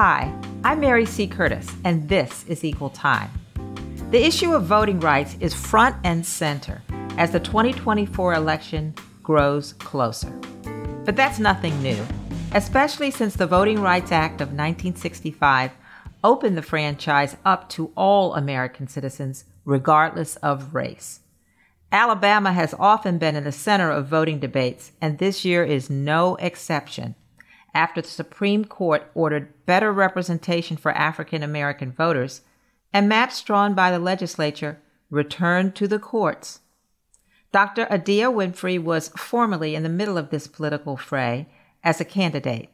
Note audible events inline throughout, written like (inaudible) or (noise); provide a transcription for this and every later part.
Hi, I'm Mary C. Curtis, and this is Equal Time. The issue of voting rights is front and center as the 2024 election grows closer. But that's nothing new, especially since the Voting Rights Act of 1965 opened the franchise up to all American citizens, regardless of race. Alabama has often been in the center of voting debates, and this year is no exception. After the Supreme Court ordered better representation for African American voters, and maps drawn by the legislature returned to the courts. Dr. Adia Winfrey was formerly in the middle of this political fray as a candidate,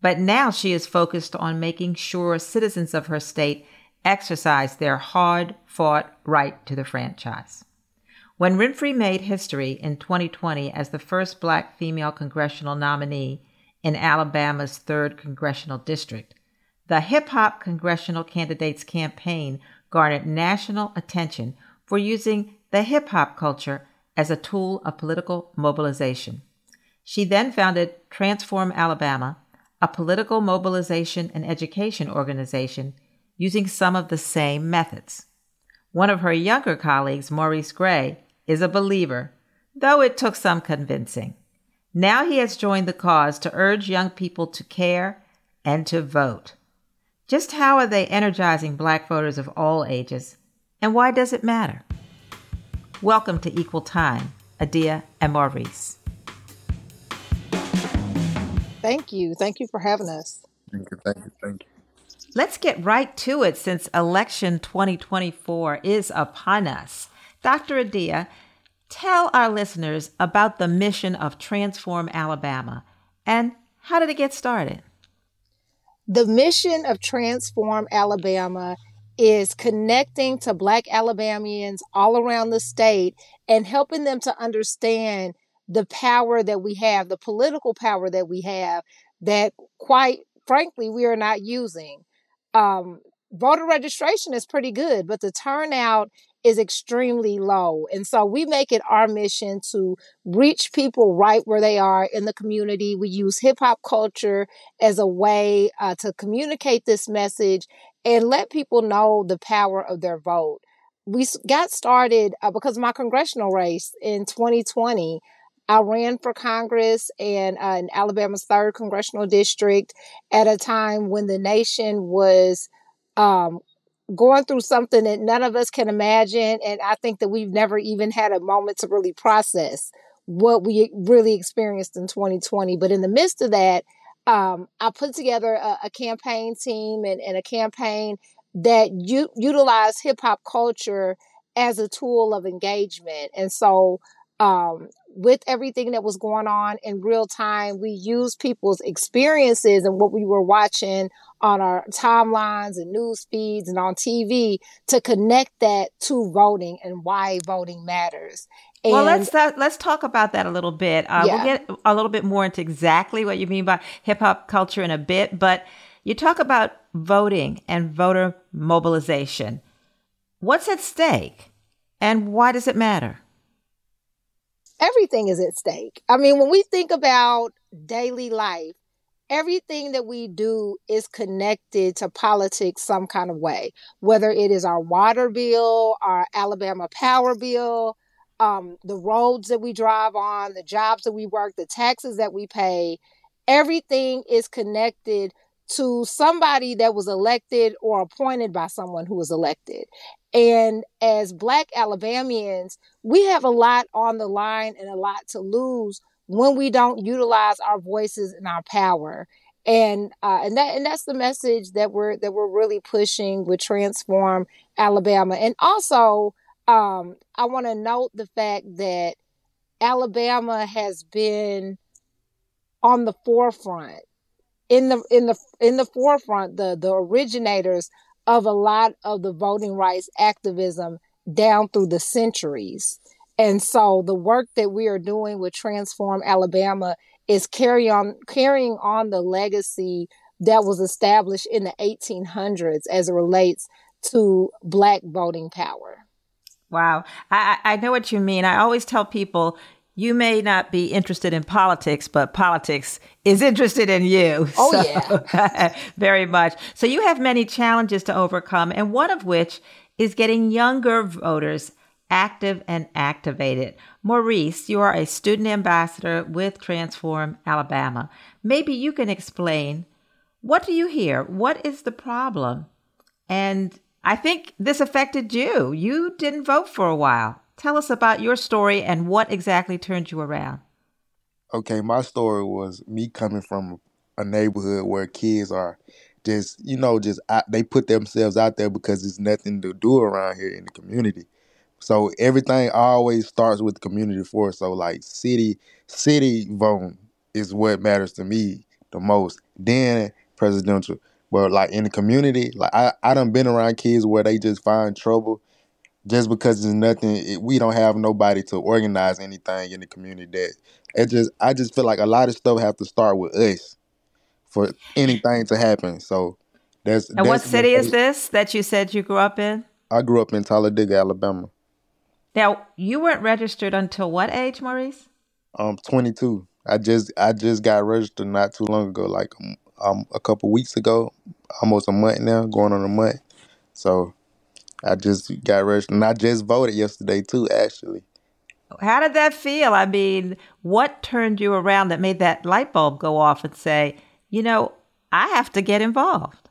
but now she is focused on making sure citizens of her state exercise their hard fought right to the franchise. When Winfrey made history in 2020 as the first black female congressional nominee in Alabama's 3rd Congressional District, the Hip Hop Congressional Candidates Campaign garnered national attention for using the hip hop culture as a tool of political mobilization. She then founded Transform Alabama, a political mobilization and education organization using some of the same methods. One of her younger colleagues, Maurice Gray, is a believer, though it took some convincing. Now he has joined the cause to urge young people to care and to vote. Just how are they energizing black voters of all ages, and why does it matter? Welcome to Equal Time, Adia and Maurice. Thank you. Thank you for having us. Thank you. Thank you. Thank you. Let's get right to it since election 2024 is upon us. Dr. Adia, tell our listeners about the mission of Transform Alabama and how did it get started? The mission of Transform Alabama is connecting to Black Alabamians all around the state and helping them to understand the power that we have, the political power that we have, that quite frankly, we are not using. Um, voter registration is pretty good, but the turnout is extremely low. And so we make it our mission to reach people right where they are in the community. We use hip hop culture as a way uh, to communicate this message and let people know the power of their vote. We got started uh, because my congressional race in 2020. I ran for Congress and uh, in Alabama's third congressional district at a time when the nation was um, going through something that none of us can imagine. And I think that we've never even had a moment to really process what we really experienced in 2020. But in the midst of that, um, I put together a, a campaign team and, and, a campaign that u- utilized hip hop culture as a tool of engagement. And so, um, with everything that was going on in real time, we used people's experiences and what we were watching on our timelines and news feeds and on TV to connect that to voting and why voting matters. And well, let's uh, let's talk about that a little bit. Uh, yeah. We'll get a little bit more into exactly what you mean by hip hop culture in a bit, but you talk about voting and voter mobilization. What's at stake, and why does it matter? Everything is at stake. I mean, when we think about daily life, everything that we do is connected to politics some kind of way, whether it is our water bill, our Alabama power bill, um, the roads that we drive on, the jobs that we work, the taxes that we pay. Everything is connected to somebody that was elected or appointed by someone who was elected. And as Black Alabamians, we have a lot on the line and a lot to lose when we don't utilize our voices and our power and uh, and that and that's the message that we're that we're really pushing with transform alabama and also um, i want to note the fact that alabama has been on the forefront in the in the in the forefront the the originators of a lot of the voting rights activism down through the centuries and so the work that we are doing with Transform Alabama is carry on carrying on the legacy that was established in the 1800s as it relates to black voting power. Wow. I, I know what you mean. I always tell people you may not be interested in politics, but politics is interested in you. Oh, so, yeah. (laughs) very much. So you have many challenges to overcome, and one of which is getting younger voters active and activated. Maurice, you are a student ambassador with Transform Alabama. Maybe you can explain what do you hear? What is the problem? And I think this affected you. You didn't vote for a while. Tell us about your story and what exactly turned you around. Okay, my story was me coming from a neighborhood where kids are just, you know, just out, they put themselves out there because there's nothing to do around here in the community. So everything always starts with the community first. So like city, city voting is what matters to me the most. Then presidential. But like in the community, like I, I done been around kids where they just find trouble just because there's nothing it, we don't have nobody to organize anything in the community that it just I just feel like a lot of stuff have to start with us for anything to happen. So that's And that's what city is this that you said you grew up in? I grew up in Talladega, Alabama. Now, you weren't registered until what age, Maurice? Um 22. I just I just got registered not too long ago like um, um a couple weeks ago, almost a month now, going on a month. So I just got registered, and I just voted yesterday too. Actually, how did that feel? I mean, what turned you around that made that light bulb go off and say, you know, I have to get involved?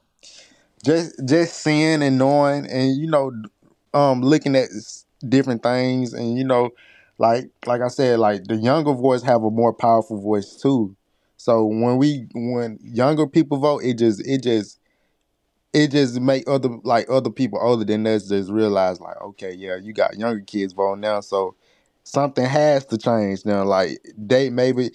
Just just seeing and knowing, and you know, um, looking at different things, and you know, like like I said, like the younger voice have a more powerful voice too. So when we when younger people vote, it just it just it just make other like other people older than us just realize like, okay, yeah, you got younger kids voting now, so something has to change now. Like they maybe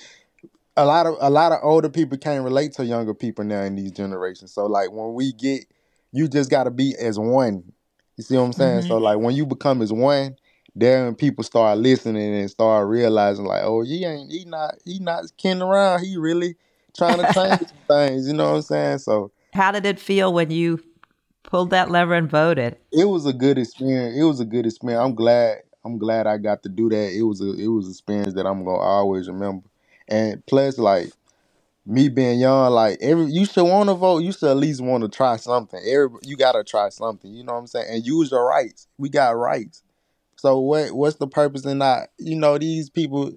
a lot of a lot of older people can't relate to younger people now in these generations. So like when we get, you just got to be as one. You see what I'm saying? Mm-hmm. So like when you become as one, then people start listening and start realizing like, oh, he ain't he not he not kidding around. He really trying to (laughs) change things. You know what I'm saying? So how did it feel when you pulled that lever and voted? It was a good experience. It was a good experience. I'm glad. I'm glad I got to do that. It was a it was an experience that I'm gonna always remember. And plus, like me being young, like every you should want to vote. You should at least want to try something. Every you gotta try something. You know what I'm saying? And use your rights. We got rights. So what? What's the purpose in not? You know these people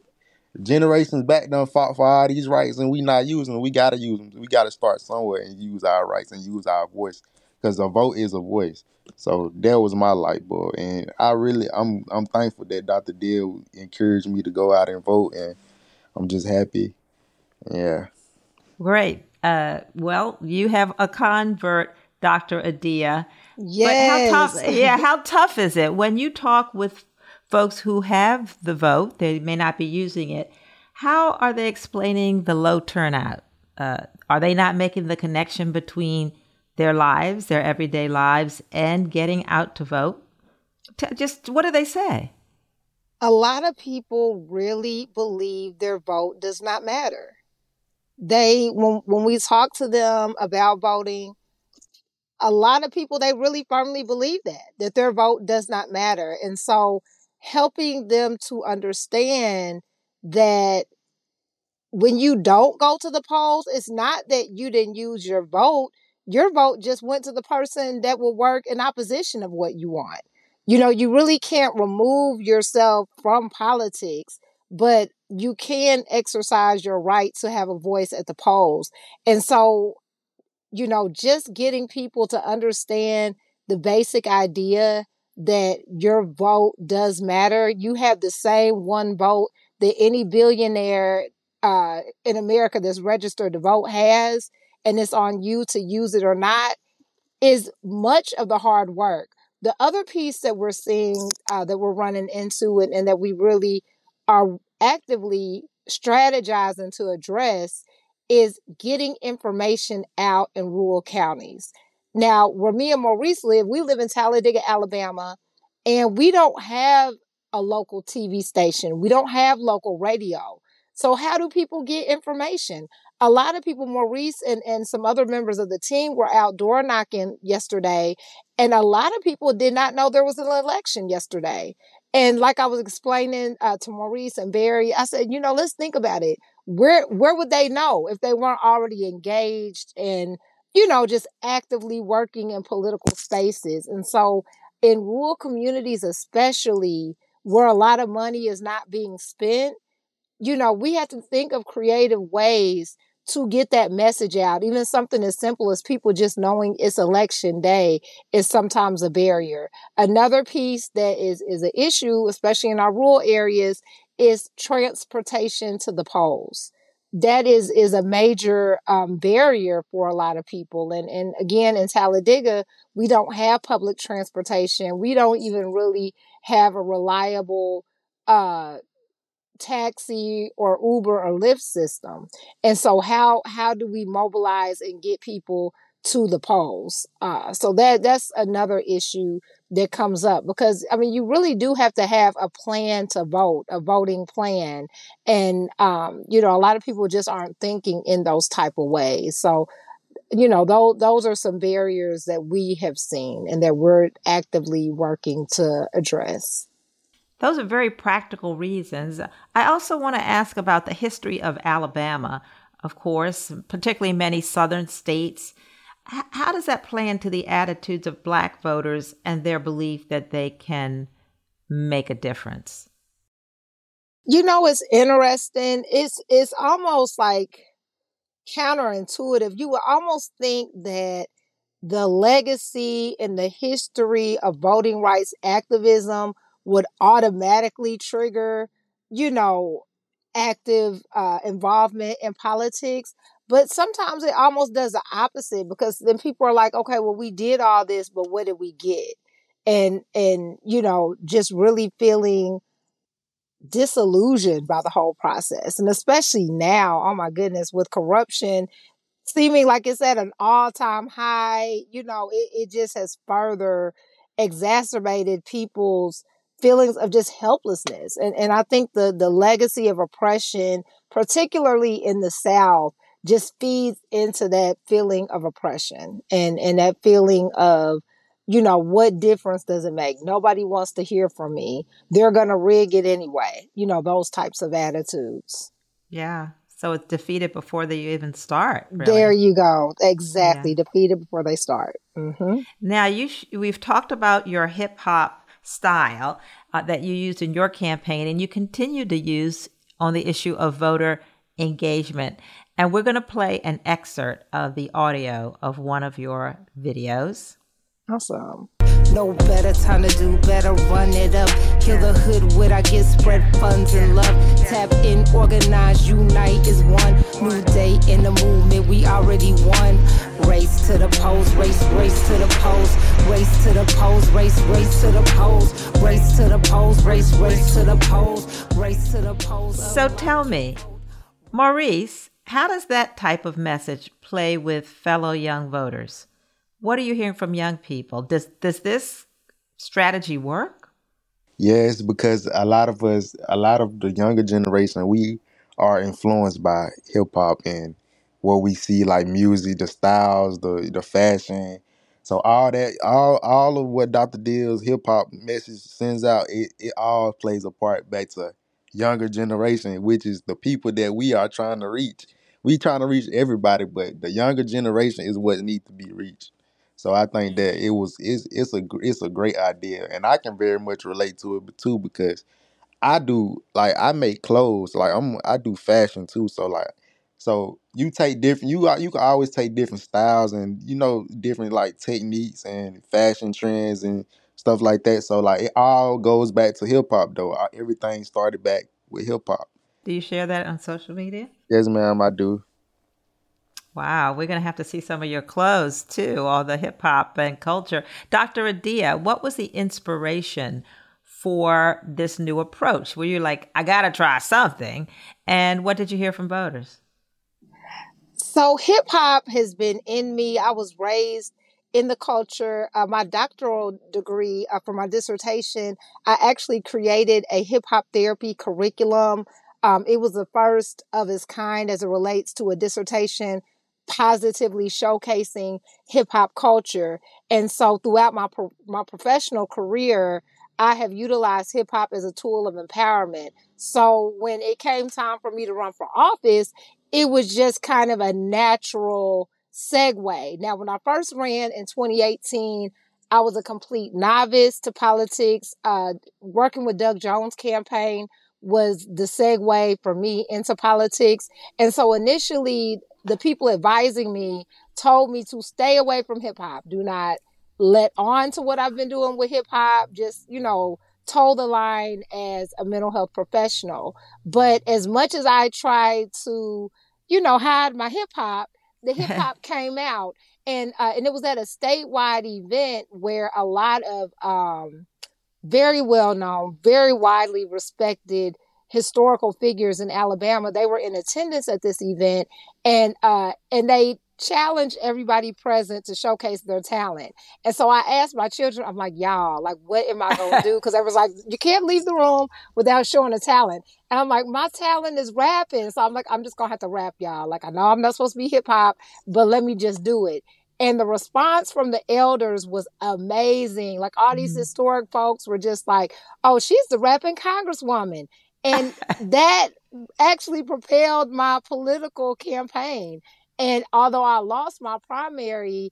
generations back done fought for all these rights and we not using them. We gotta use them. We gotta start somewhere and use our rights and use our voice because a vote is a voice. So that was my light bulb, and I really I'm I'm thankful that Dr. Deal encouraged me to go out and vote, and I'm just happy. Yeah. Great. Uh, well, you have a convert, Dr. Adia. Yes. But how tough? Yeah. (laughs) How tough is it when you talk with folks who have the vote, they may not be using it. How are they explaining the low turnout? Uh, are they not making the connection between their lives, their everyday lives, and getting out to vote? T- just what do they say? A lot of people really believe their vote does not matter. They, when, when we talk to them about voting, a lot of people, they really firmly believe that, that their vote does not matter. And so helping them to understand that when you don't go to the polls, it's not that you didn't use your vote. Your vote just went to the person that will work in opposition of what you want. You know, you really can't remove yourself from politics, but you can exercise your right to have a voice at the polls. And so, you know, just getting people to understand the basic idea that your vote does matter. You have the same one vote that any billionaire uh, in America that's registered to vote has, and it's on you to use it or not, is much of the hard work. The other piece that we're seeing uh, that we're running into it and that we really are actively strategizing to address is getting information out in rural counties. Now, where me and Maurice live, we live in Talladega, Alabama, and we don't have a local TV station. We don't have local radio. So how do people get information? A lot of people, Maurice and, and some other members of the team were outdoor knocking yesterday, and a lot of people did not know there was an election yesterday. And like I was explaining uh, to Maurice and Barry, I said, you know, let's think about it. Where where would they know if they weren't already engaged and you know just actively working in political spaces? And so, in rural communities, especially where a lot of money is not being spent, you know, we have to think of creative ways to get that message out. Even something as simple as people just knowing it's election day is sometimes a barrier. Another piece that is is an issue, especially in our rural areas, is transportation to the polls. That is is a major um, barrier for a lot of people. And and again, in Talladega, we don't have public transportation. We don't even really have a reliable uh, taxi or Uber or Lyft system. And so how how do we mobilize and get people to the polls? Uh, so that that's another issue that comes up because I mean you really do have to have a plan to vote, a voting plan, and um, you know a lot of people just aren't thinking in those type of ways. So you know those those are some barriers that we have seen and that we're actively working to address. Those are very practical reasons. I also want to ask about the history of Alabama, of course, particularly many southern states. How does that play into the attitudes of black voters and their belief that they can make a difference? You know, it's interesting. It's it's almost like counterintuitive. You would almost think that the legacy and the history of voting rights activism would automatically trigger, you know, active uh, involvement in politics. But sometimes it almost does the opposite because then people are like, okay, well, we did all this, but what did we get? And, and, you know, just really feeling disillusioned by the whole process. And especially now, oh my goodness, with corruption seeming like it's at an all time high, you know, it, it just has further exacerbated people's feelings of just helplessness. And and I think the the legacy of oppression, particularly in the South, just feeds into that feeling of oppression and and that feeling of you know what difference does it make nobody wants to hear from me they're going to rig it anyway you know those types of attitudes yeah so it's defeated before they even start really. there you go exactly yeah. defeated before they start mm-hmm. now you sh- we've talked about your hip hop style uh, that you used in your campaign and you continue to use on the issue of voter engagement. And we're going to play an excerpt of the audio of one of your videos. Awesome. No better time to do better, run it up. Kill the hood with I get spread funds and love. Tap in, organize, unite is one. New day in the movement, we already won. Race to the polls, race, race to the polls, race to the polls, race, race to the polls, race to the polls, race, race to the polls, race to the polls. So tell me, Maurice, how does that type of message play with fellow young voters? What are you hearing from young people? Does does this strategy work? Yes, because a lot of us, a lot of the younger generation, we are influenced by hip hop and what we see like music, the styles, the the fashion. So all that, all all of what Dr. Dill's hip hop message sends out, it, it all plays a part back to younger generation, which is the people that we are trying to reach. We trying to reach everybody, but the younger generation is what needs to be reached. So I think that it was it's it's a it's a great idea, and I can very much relate to it too because I do like I make clothes, like I'm I do fashion too. So like so you take different you uh, you can always take different styles and you know different like techniques and fashion trends and stuff like that. So like it all goes back to hip hop though. Everything started back with hip hop. Do you share that on social media? Yes, ma'am, I do. Wow, we're going to have to see some of your clothes too, all the hip hop and culture. Dr. Adia, what was the inspiration for this new approach? Were you like, I got to try something? And what did you hear from voters? So, hip hop has been in me. I was raised in the culture. Uh, my doctoral degree uh, for my dissertation, I actually created a hip hop therapy curriculum. Um, it was the first of its kind as it relates to a dissertation positively showcasing hip hop culture. And so throughout my pro- my professional career, I have utilized hip hop as a tool of empowerment. So when it came time for me to run for office, it was just kind of a natural segue. Now, when I first ran in 2018, I was a complete novice to politics. Uh, working with Doug Jones' campaign was the segue for me into politics. And so initially, the people advising me told me to stay away from hip hop. Do not let on to what I've been doing with hip hop. Just, you know, toe the line as a mental health professional. But as much as I tried to, you know, hide my hip hop, the hip (laughs) hop came out. And uh, and it was at a statewide event where a lot of um, very well known, very widely respected historical figures in Alabama. They were in attendance at this event, and uh, and they challenge everybody present to showcase their talent. And so I asked my children, I'm like, y'all, like, what am I going to do? Because I was like, you can't leave the room without showing a talent. And I'm like, my talent is rapping. So I'm like, I'm just going to have to rap, y'all. Like, I know I'm not supposed to be hip hop, but let me just do it. And the response from the elders was amazing. Like, all these mm-hmm. historic folks were just like, oh, she's the rapping congresswoman. And (laughs) that actually propelled my political campaign. And although I lost my primary,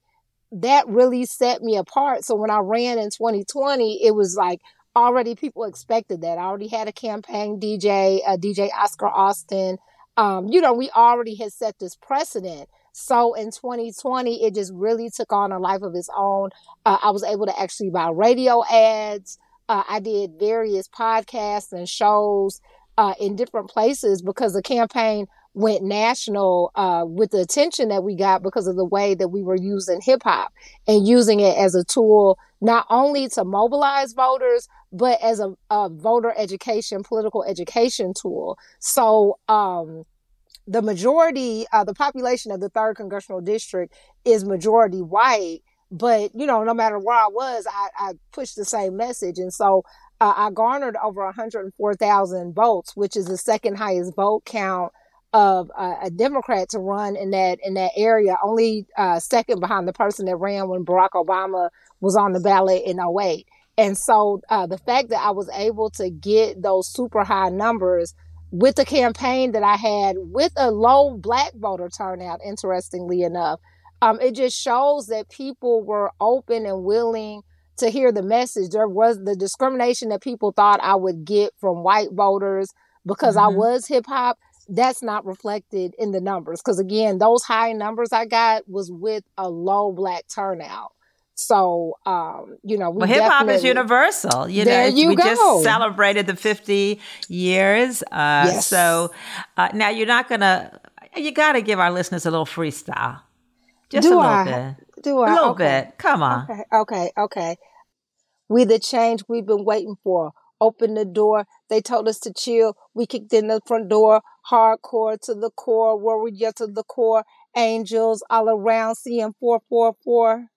that really set me apart. So when I ran in 2020, it was like already people expected that. I already had a campaign DJ, uh, DJ Oscar Austin. Um, you know, we already had set this precedent. So in 2020, it just really took on a life of its own. Uh, I was able to actually buy radio ads. Uh, I did various podcasts and shows uh, in different places because the campaign went national uh, with the attention that we got because of the way that we were using hip hop and using it as a tool not only to mobilize voters but as a, a voter education political education tool so um, the majority uh, the population of the third congressional district is majority white but you know no matter where i was i, I pushed the same message and so uh, i garnered over 104000 votes which is the second highest vote count of uh, a Democrat to run in that in that area, only uh, second behind the person that ran when Barack Obama was on the ballot in 08. And so uh, the fact that I was able to get those super high numbers with the campaign that I had with a low black voter turnout, interestingly enough, um, it just shows that people were open and willing to hear the message. There was the discrimination that people thought I would get from white voters because mm-hmm. I was hip hop that's not reflected in the numbers because again those high numbers i got was with a low black turnout so um, you know, we well, hip hop is universal. You there know, you we go. just celebrated the 50 years. Uh, yes. So uh, now you're not gonna. You got to give our listeners a little freestyle, just Do a little I? bit. Do I? A little okay. bit. Come on. Okay. Okay. Okay. We the change we've been waiting for. Open the door. They told us to chill. We kicked in the front door hardcore to the core, warrior to the core, angels all around, CM 444.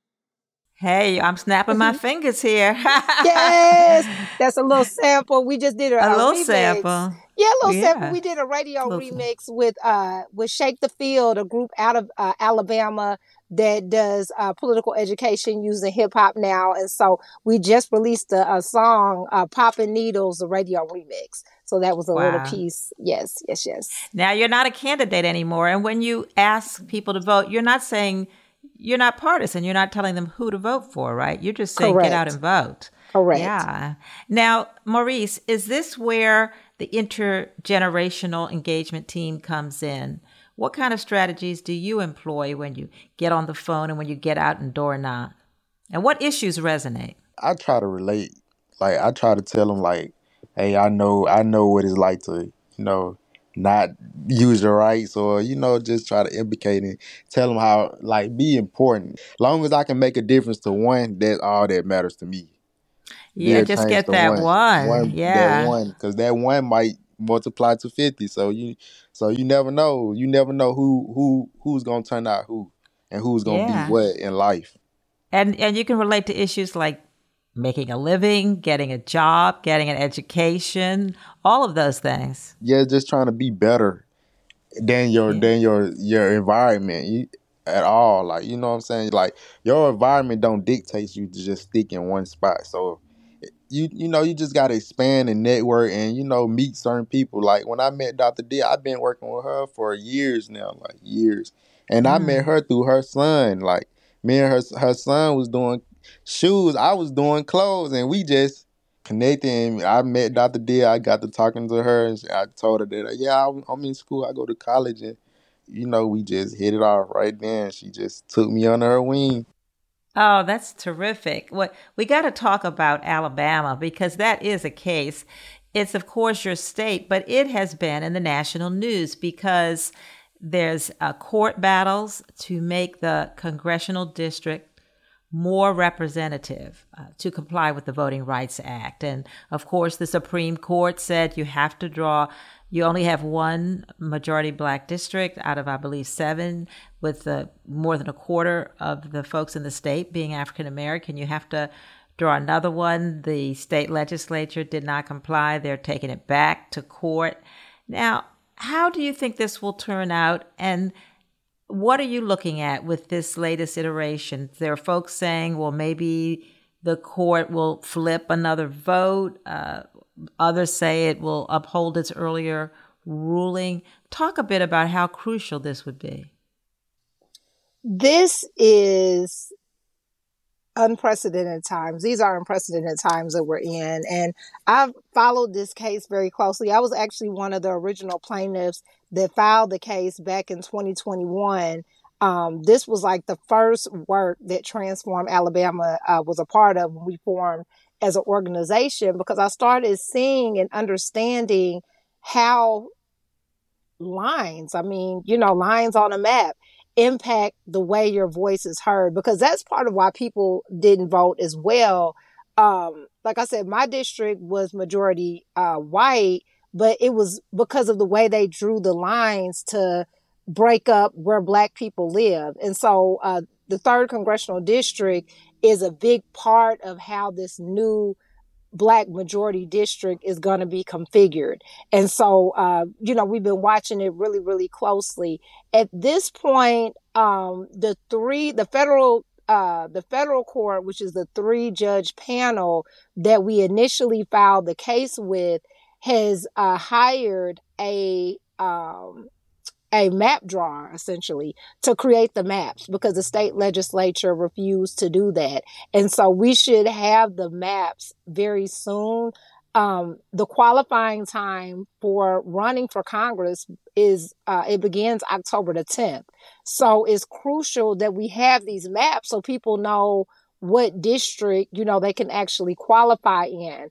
Hey, I'm snapping my fingers here. yes, (laughs) that's a little sample. We just did a, a, a little remix. sample. Yeah, a little yeah. sample. We did a radio remix with uh with Shake the Field, a group out of uh, Alabama that does uh, political education using hip hop now, and so we just released a, a song, uh, "Popping Needles," a radio remix. So that was a wow. little piece. Yes, yes, yes. Now you're not a candidate anymore, and when you ask people to vote, you're not saying you're not partisan. You're not telling them who to vote for, right? You're just saying Correct. get out and vote. Correct. Yeah. Now, Maurice, is this where the intergenerational engagement team comes in? What kind of strategies do you employ when you get on the phone and when you get out and door knock? And what issues resonate? I try to relate. Like I try to tell them like, hey, I know I know what it's like to, you know, not use your rights or you know just try to implicate and tell them how like be important. Long as I can make a difference to one, that's all that matters to me. Yeah, just get that one. one. one yeah, that one because that one might multiply to fifty. So you, so you never know. You never know who who who's gonna turn out who and who's gonna yeah. be what in life. And and you can relate to issues like making a living, getting a job, getting an education, all of those things. Yeah, just trying to be better than your yeah. than your your environment you, at all. Like you know what I'm saying? Like your environment don't dictate you to just stick in one spot. So you you know you just got to expand and network and you know meet certain people. Like when I met Dr. D, I've been working with her for years now, like years, and mm. I met mm. her through her son. Like me and her her son was doing shoes, I was doing clothes, and we just connected. I met Dr. D. I got to talking to her, and I told her that yeah, I'm in school. I go to college, and you know we just hit it off right then. She just took me under her wing. Oh, that's terrific. What we got to talk about Alabama because that is a case. It's of course your state, but it has been in the national news because there's uh, court battles to make the congressional district more representative uh, to comply with the Voting Rights Act. And of course, the Supreme Court said you have to draw you only have one majority black district out of, I believe, seven, with uh, more than a quarter of the folks in the state being African American. You have to draw another one. The state legislature did not comply. They're taking it back to court. Now, how do you think this will turn out? And what are you looking at with this latest iteration? There are folks saying, well, maybe the court will flip another vote. Uh, Others say it will uphold its earlier ruling. Talk a bit about how crucial this would be. This is unprecedented times. These are unprecedented times that we're in. And I've followed this case very closely. I was actually one of the original plaintiffs that filed the case back in 2021. Um, this was like the first work that Transform Alabama uh, was a part of when we formed as an organization because I started seeing and understanding how lines, I mean, you know, lines on a map impact the way your voice is heard because that's part of why people didn't vote as well. Um, like I said, my district was majority uh, white, but it was because of the way they drew the lines to break up where black people live. And so uh, the third congressional district is a big part of how this new black majority district is going to be configured. And so, uh, you know, we've been watching it really, really closely. At this point, um, the three, the federal, uh, the federal court, which is the three judge panel that we initially filed the case with, has uh, hired a um, a map drawer essentially to create the maps because the state legislature refused to do that. And so we should have the maps very soon. Um, the qualifying time for running for Congress is uh, it begins October the 10th. So it's crucial that we have these maps so people know what district you know they can actually qualify in.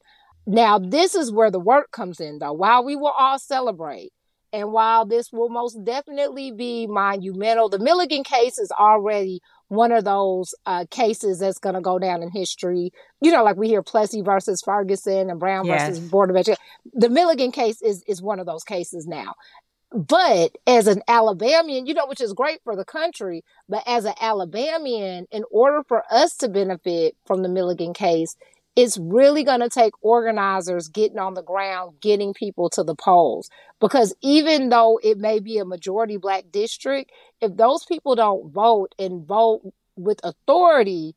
Now this is where the work comes in though. While we will all celebrate, and while this will most definitely be monumental, the Milligan case is already one of those uh, cases that's going to go down in history. You know, like we hear Plessy versus Ferguson and Brown yes. versus Board of Education. The Milligan case is is one of those cases now. But as an Alabamian, you know, which is great for the country, but as an Alabamian, in order for us to benefit from the Milligan case, it's really going to take organizers getting on the ground, getting people to the polls. Because even though it may be a majority black district, if those people don't vote and vote with authority,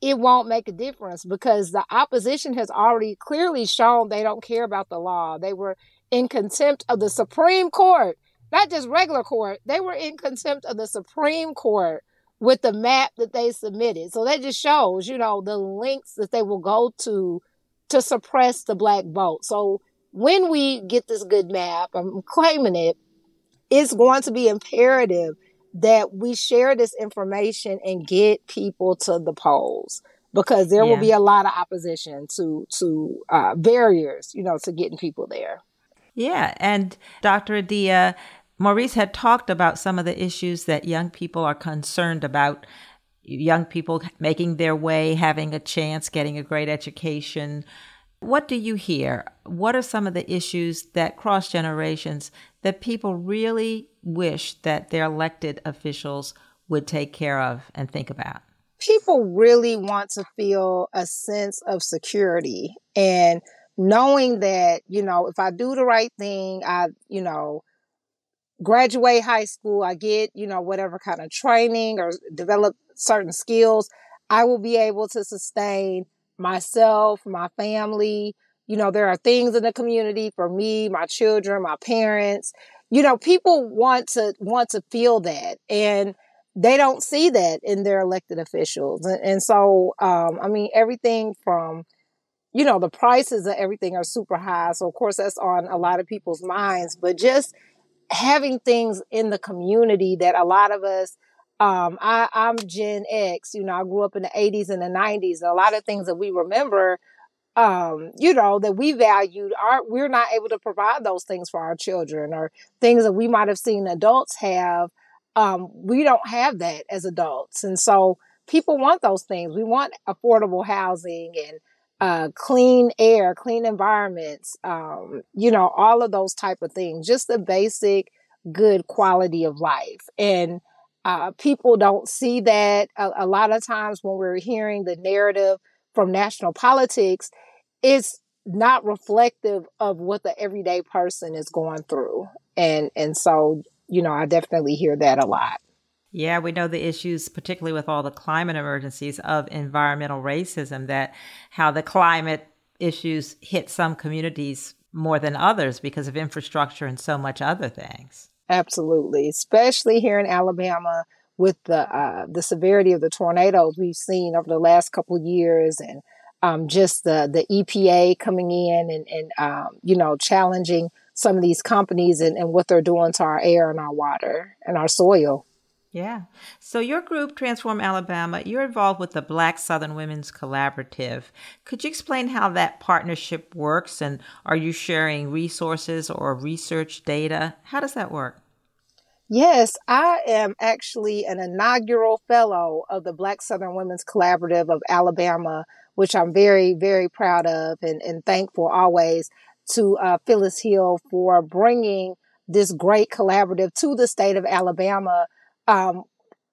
it won't make a difference because the opposition has already clearly shown they don't care about the law. They were in contempt of the Supreme Court, not just regular court. They were in contempt of the Supreme Court with the map that they submitted. So that just shows, you know, the links that they will go to to suppress the black vote. So when we get this good map, I'm claiming it, it's going to be imperative that we share this information and get people to the polls because there yeah. will be a lot of opposition to to uh, barriers, you know, to getting people there. Yeah, and Dr. Adia, Maurice had talked about some of the issues that young people are concerned about young people making their way, having a chance, getting a great education. What do you hear? What are some of the issues that cross generations that people really wish that their elected officials would take care of and think about? People really want to feel a sense of security and knowing that, you know, if I do the right thing, I, you know, graduate high school, I get, you know, whatever kind of training or develop certain skills, I will be able to sustain myself, my family. You know, there are things in the community for me, my children, my parents. You know, people want to want to feel that, and they don't see that in their elected officials. And, and so, um, I mean, everything from you know the prices of everything are super high so of course that's on a lot of people's minds but just having things in the community that a lot of us um, I, I'm Gen X, you know, I grew up in the 80s and the 90s. And a lot of things that we remember, um, you know, that we valued are we're not able to provide those things for our children or things that we might have seen adults have. Um, we don't have that as adults. And so people want those things. We want affordable housing and uh, clean air, clean environments, um, you know, all of those type of things, just the basic good quality of life. And uh, people don't see that a, a lot of times when we're hearing the narrative from national politics, it's not reflective of what the everyday person is going through. And and so, you know, I definitely hear that a lot. Yeah, we know the issues, particularly with all the climate emergencies of environmental racism, that how the climate issues hit some communities more than others because of infrastructure and so much other things. Absolutely, especially here in Alabama with the uh, the severity of the tornadoes we've seen over the last couple years, and um, just the the EPA coming in and and um, you know challenging some of these companies and, and what they're doing to our air and our water and our soil. Yeah. So your group, Transform Alabama, you're involved with the Black Southern Women's Collaborative. Could you explain how that partnership works and are you sharing resources or research data? How does that work? Yes, I am actually an inaugural fellow of the Black Southern Women's Collaborative of Alabama, which I'm very, very proud of and, and thankful always to uh, Phyllis Hill for bringing this great collaborative to the state of Alabama um,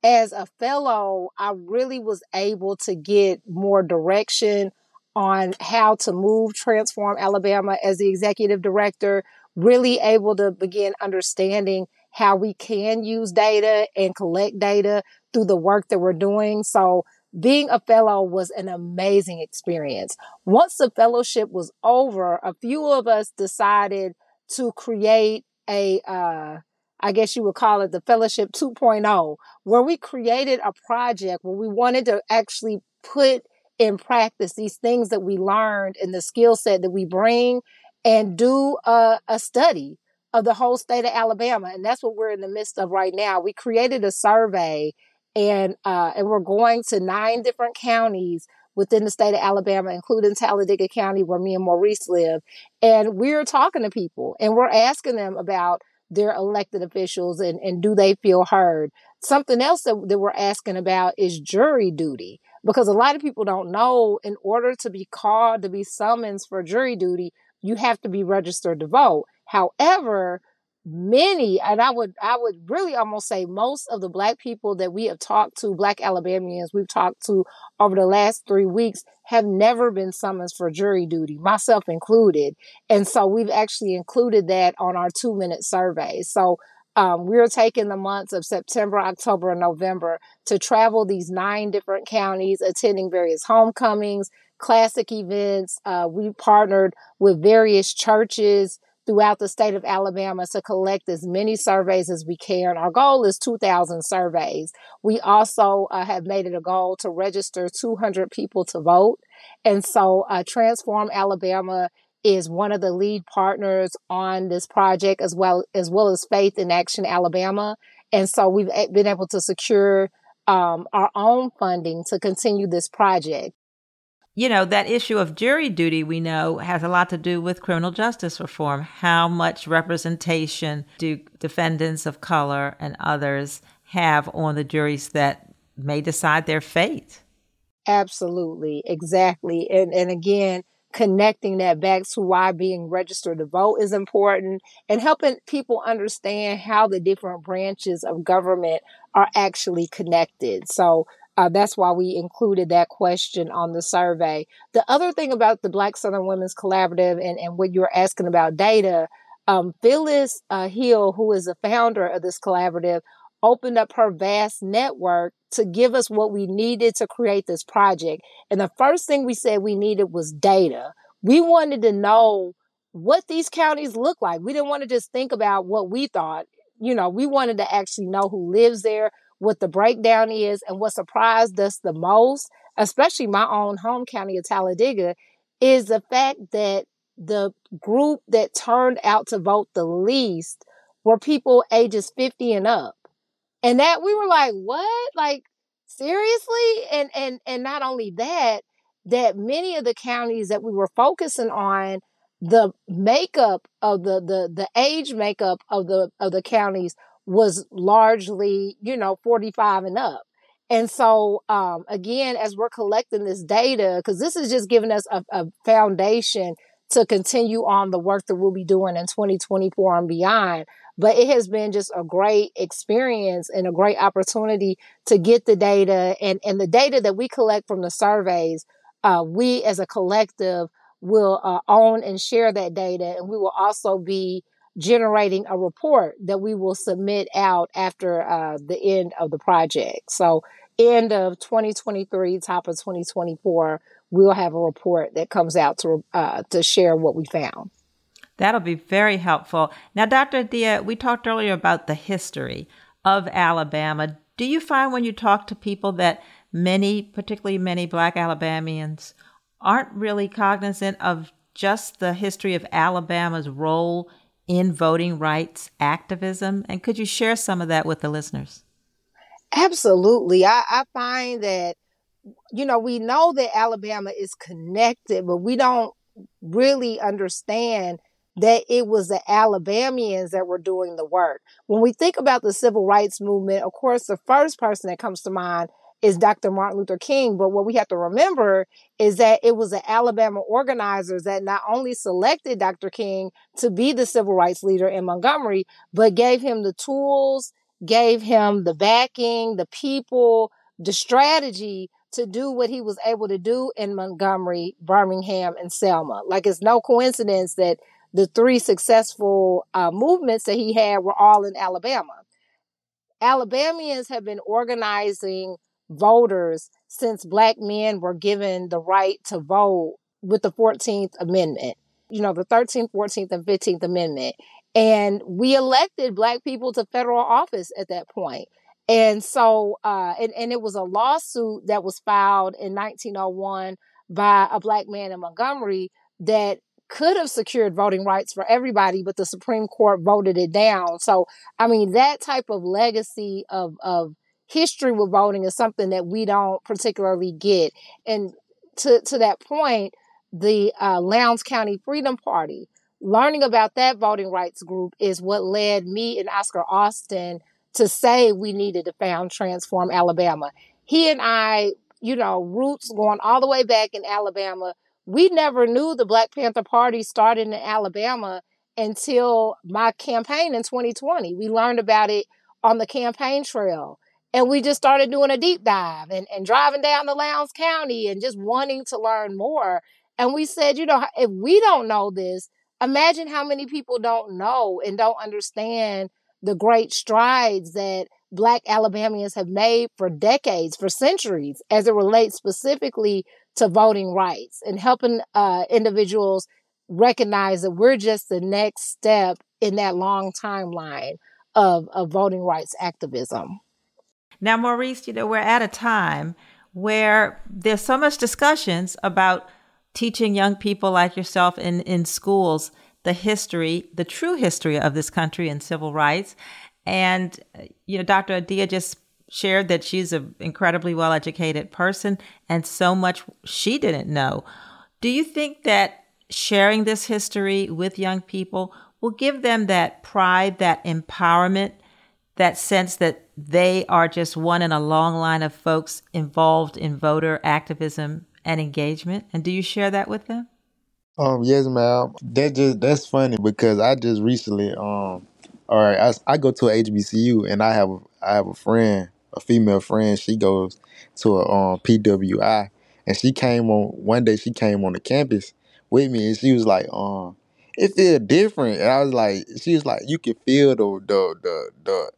as a fellow, I really was able to get more direction on how to move Transform Alabama as the executive director, really able to begin understanding how we can use data and collect data through the work that we're doing. So being a fellow was an amazing experience. Once the fellowship was over, a few of us decided to create a uh, I guess you would call it the Fellowship 2.0, where we created a project where we wanted to actually put in practice these things that we learned and the skill set that we bring and do a, a study of the whole state of Alabama. And that's what we're in the midst of right now. We created a survey and uh, and we're going to nine different counties within the state of Alabama, including Talladega County, where me and Maurice live. And we're talking to people and we're asking them about their elected officials and, and do they feel heard? Something else that, that we're asking about is jury duty because a lot of people don't know in order to be called to be summoned for jury duty, you have to be registered to vote. However, many and i would i would really almost say most of the black people that we have talked to black alabamians we've talked to over the last three weeks have never been summoned for jury duty myself included. And so we've actually included that on our two minute survey. So um, we're taking the months of september october and november to travel these nine different counties attending various homecomings classic events. Uh, we partnered with various churches throughout the state of Alabama to collect as many surveys as we can. Our goal is 2,000 surveys. We also uh, have made it a goal to register 200 people to vote. And so uh, Transform Alabama is one of the lead partners on this project as well as well as Faith in Action Alabama. And so we've eh, been able to secure um, our own funding to continue this project you know, that issue of jury duty, we know, has a lot to do with criminal justice reform. How much representation do defendants of color and others have on the juries that may decide their fate? Absolutely, exactly. And and again, connecting that back to why being registered to vote is important and helping people understand how the different branches of government are actually connected. So uh, that's why we included that question on the survey. The other thing about the Black Southern Women's Collaborative and, and what you're asking about data, um, Phyllis uh, Hill, who is the founder of this collaborative, opened up her vast network to give us what we needed to create this project. And the first thing we said we needed was data. We wanted to know what these counties look like. We didn't want to just think about what we thought. You know, we wanted to actually know who lives there, what the breakdown is, and what surprised us the most, especially my own home county of Talladega, is the fact that the group that turned out to vote the least were people ages 50 and up. And that we were like, what? Like, seriously? And and and not only that, that many of the counties that we were focusing on, the makeup of the the the age makeup of the of the counties was largely, you know, 45 and up. And so, um, again, as we're collecting this data, because this is just giving us a, a foundation to continue on the work that we'll be doing in 2024 and beyond. But it has been just a great experience and a great opportunity to get the data and, and the data that we collect from the surveys. Uh, we as a collective will uh, own and share that data, and we will also be generating a report that we will submit out after uh, the end of the project. So, end of 2023, top of 2024, we'll have a report that comes out to uh, to share what we found. That'll be very helpful. Now, Dr. Adia, we talked earlier about the history of Alabama. Do you find when you talk to people that many, particularly many Black Alabamians, aren't really cognizant of just the history of Alabama's role in voting rights activism? And could you share some of that with the listeners? Absolutely. I, I find that, you know, we know that Alabama is connected, but we don't really understand that it was the Alabamians that were doing the work. When we think about the civil rights movement, of course, the first person that comes to mind is Dr. Martin Luther King. But what we have to remember is that it was the Alabama organizers that not only selected Dr. King to be the civil rights leader in Montgomery, but gave him the tools, gave him the backing, the people, the strategy to do what he was able to do in Montgomery, Birmingham, and Selma. Like it's no coincidence that the three successful uh, movements that he had were all in Alabama. Alabamians have been organizing voters since black men were given the right to vote with the 14th Amendment, you know, the 13th, 14th, and 15th Amendment. And we elected black people to federal office at that point. And so, uh, and, and it was a lawsuit that was filed in 1901 by a black man in Montgomery that could have secured voting rights for everybody, but the Supreme Court voted it down. So, I mean, that type of legacy of, of history with voting is something that we don't particularly get. And to, to that point, the uh, Lowndes County Freedom Party, learning about that voting rights group is what led me and Oscar Austin to say we needed to found Transform Alabama. He and I, you know, roots going all the way back in Alabama. We never knew the Black Panther Party started in Alabama until my campaign in 2020. We learned about it on the campaign trail. And we just started doing a deep dive and, and driving down to Lowndes County and just wanting to learn more. And we said, you know, if we don't know this, imagine how many people don't know and don't understand the great strides that Black Alabamians have made for decades, for centuries, as it relates specifically to voting rights and helping uh, individuals recognize that we're just the next step in that long timeline of, of voting rights activism. Now, Maurice, you know, we're at a time where there's so much discussions about teaching young people like yourself in, in schools the history, the true history of this country and civil rights. And, uh, you know, Dr. Adia just shared that she's an incredibly well educated person and so much she didn't know. Do you think that sharing this history with young people will give them that pride, that empowerment, that sense that they are just one in a long line of folks involved in voter activism and engagement. And do you share that with them? Um, yes, ma'am. That just that's funny because I just recently um, all right, I, I go to a HBCU and I have I have a friend, a female friend. She goes to a um PWI, and she came on one day. She came on the campus with me, and she was like, um, it feel different. And I was like, she was like, you can feel the the the the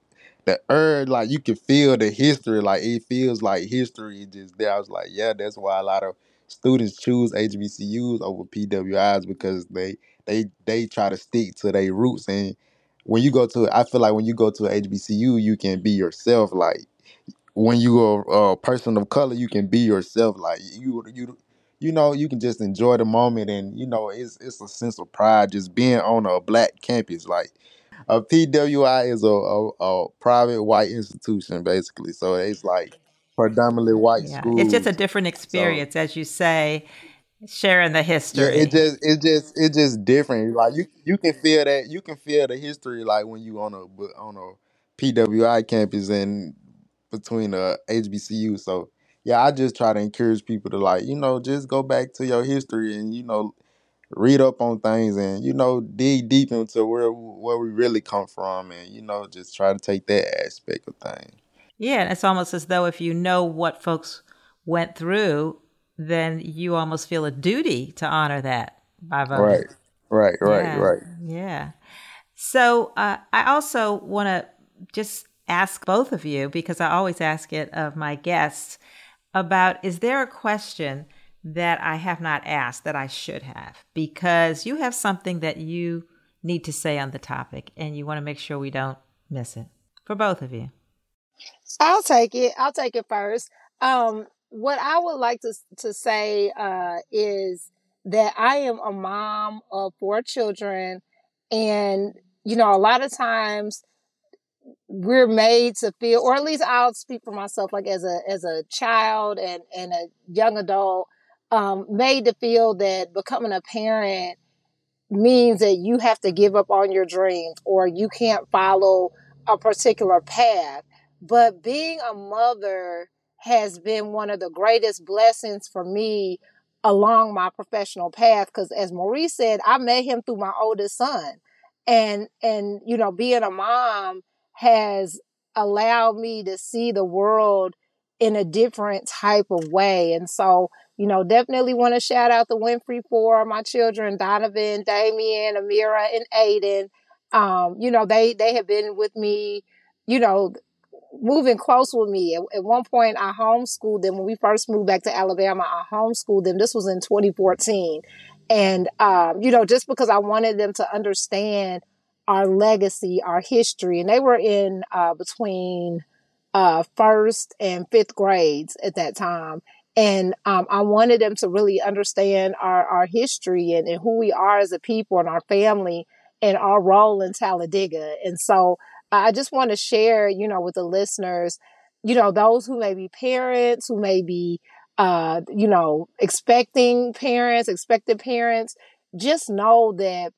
the urge, like you can feel the history, like it feels like history just there. I was like, yeah, that's why a lot of students choose HBCUs over PWIs because they they they try to stick to their roots. And when you go to, I feel like when you go to a HBCU, you can be yourself. Like when you are a person of color, you can be yourself. Like you you you know you can just enjoy the moment, and you know it's it's a sense of pride just being on a black campus. Like a PWI is a, a, a private white institution, basically. So it's like predominantly white Yeah, schools. it's just a different So experience, as you say, sharing the yeah, it just it just it just different. Like you you can feel that you can feel the history like when you on a bu- on a PWI campus and between a HBCU. So yeah, I just try to encourage people to like you know just go back to your history and you know read up on things and you know dig deep into where where we really come from and you know just try to take that aspect of things. Yeah, and it's almost as though if you know what folks went through, then you almost feel a duty to honor that by voting. Right, right, right, Yeah, right. yeah. So uh, I also want to just ask both of you, because I always ask it of my guests, about is there a question that I have not asked that I should have? Because you have something that you need to say on the topic, and you want to make sure we don't miss it for both of you. I'll take it. I'll take it first. Um, what I would like to to say uh, is that I am a mom of four children, and you know, a lot of times we're made to feel, or at least I'll speak for myself, like as a as a child and and a young adult, um, made to feel that becoming a parent means that you have to give up on your dreams or you can't follow a particular path. But being a mother has been one of the greatest blessings for me along my professional path because as Maurice said, I met him through my oldest son. And and you know, being a mom has allowed me to see the world in a different type of way. And so you know, definitely want to shout out the Winfrey Four, my children, Donovan, Damien, Amira, and Aiden. Um, you know, they they have been with me, you know, moving close with me. At, at one point, I homeschooled them when we first moved back to Alabama. I homeschooled them. This was in 2014, and um, you know, just because I wanted them to understand our legacy, our history, and they were in uh, between uh, first and fifth grades at that time. And um, I wanted them to really understand our, our history and, and who we are as a people and our family and our role in Talladega. And so I just want to share, you know, with the listeners, you know, those who may be parents, who may be, uh, you know, expecting parents, expected parents, just know that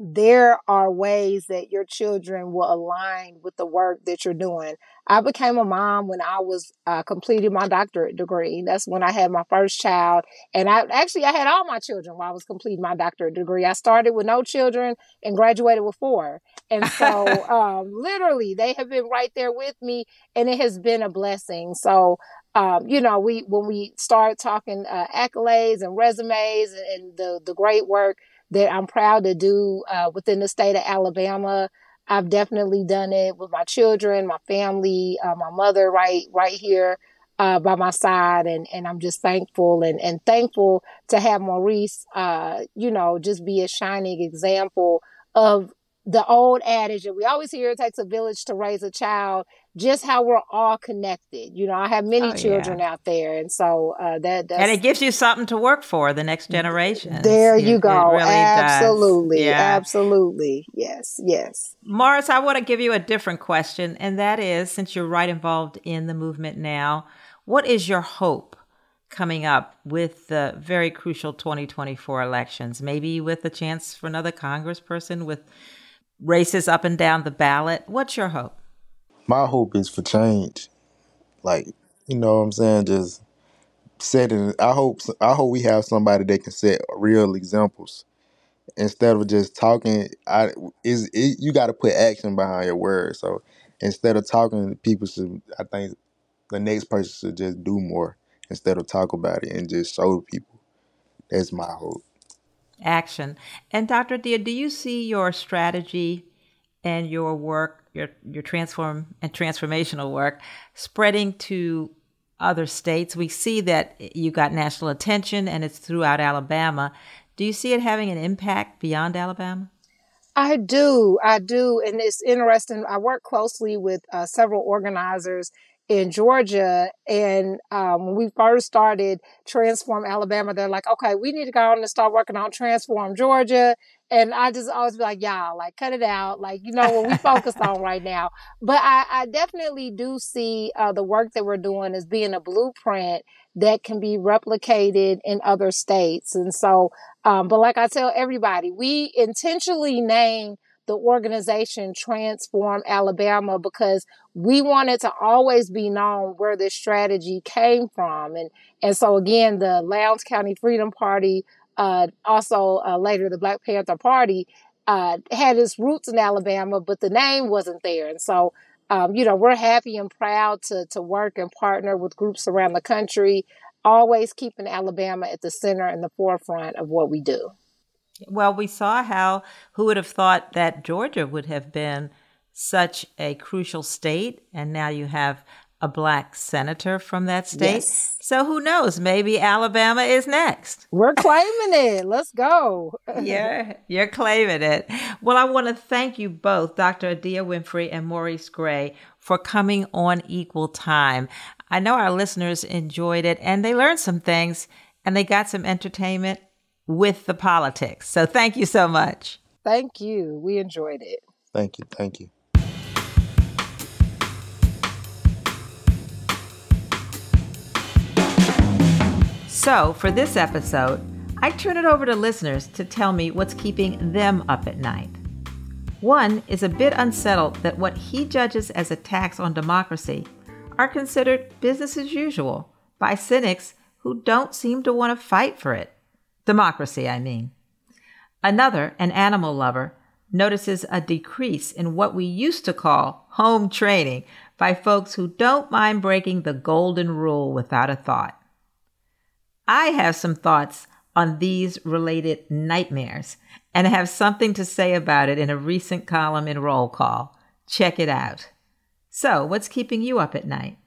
there are ways that your children will align with the work that you're doing. I became a mom when I was uh, completing my doctorate degree. That's when I had my first child, and I actually I had all my children while I was completing my doctorate degree. I started with no children and graduated with four, and so (laughs) um, literally they have been right there with me, and it has been a blessing. So. Um, you know, we when we start talking uh, accolades and resumes and, and the the great work that I'm proud to do uh, within the state of Alabama. I've definitely done it with my children, my family, uh, my mother right right here uh, by my side, and and I'm just thankful and and thankful to have Maurice, uh, you know, just be a shining example of the old adage that we always hear: it takes a village to raise a child. Just how we're all connected. You know, I have many Oh, children yeah. out there, and so uh, that And it gives you something to work for the next generation there It, you go. really. Absolutely. Yeah. Absolutely. Yes. Yes. Morris, I want to give you a different question, and that is since you're right involved in the movement now, what is your hope coming up with the very crucial 2024 elections? Maybe with a chance for another congressperson with races up and down the ballot. What's your hope? My hope is for change. Like, you know what I'm saying? Just setting I hope I hope we have somebody that can set real examples instead of just talking I is it, you got to put action behind your words. So instead of talking people should I think the next person should just do more instead of talk about it and just show people. That's my hope. Action. And Dr. Adia, do you see your strategy and your work, your your transform and transformational work, spreading to other states. We see that you got national attention, and it's throughout Alabama. Do you see it having an impact beyond Alabama? I do. I do. And it's interesting. I work closely with uh, several organizers in Georgia. And um, when we first started Transform Alabama, they're like, okay, we need to go on and start working on Transform Georgia. And I just always be like, y'all, like, cut it out. Like, you know, what we focused (laughs) on right now. But I, I definitely do see uh, the work that we're doing as being a blueprint that can be replicated in other states. And so, um, but like I tell everybody, we intentionally name the organization Transform Alabama because we wanted to always be known where this strategy came from. And, and so again, the Lowndes County Freedom Party, uh, also uh, later the Black Panther Party, uh, had its roots in Alabama, but the name wasn't there. And so, um, you know, we're happy and proud to, to work and partner with groups around the country, always keeping Alabama at the center and the forefront of what we do. Well, we saw how, who would have thought that Georgia would have been such a crucial state, and now you have a black senator from that state. Yes. So who knows? Maybe Alabama is next. We're claiming it. Let's go. (laughs) yeah, you're claiming it. Well, I want to thank you both, Dr. Adia Winfrey and Maurice Gray, for coming on Equal Time. I know our listeners enjoyed it and they learned some things and they got some entertainment with the politics. So thank you so much. Thank you. We enjoyed it. Thank you. Thank you. So, for this episode, I turn it over to listeners to tell me what's keeping them up at night. One is a bit unsettled that what he judges as attacks on democracy are considered business as usual by cynics who don't seem to want to fight for it. Democracy, I mean. Another, an animal lover, notices a decrease in what we used to call home training by folks who don't mind breaking the golden rule without a thought. I have some thoughts on these related nightmares and have something to say about it in a recent column in Roll Call. Check it out. So, what's keeping you up at night?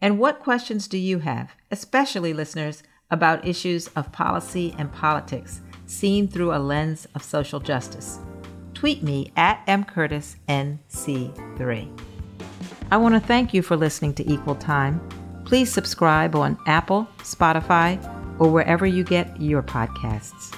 And what questions do you have, especially listeners, about issues of policy and politics seen through a lens of social justice? Tweet me at mcurtisnc3. I want to thank you for listening to Equal Time. Please subscribe on Apple, Spotify, or wherever you get your podcasts.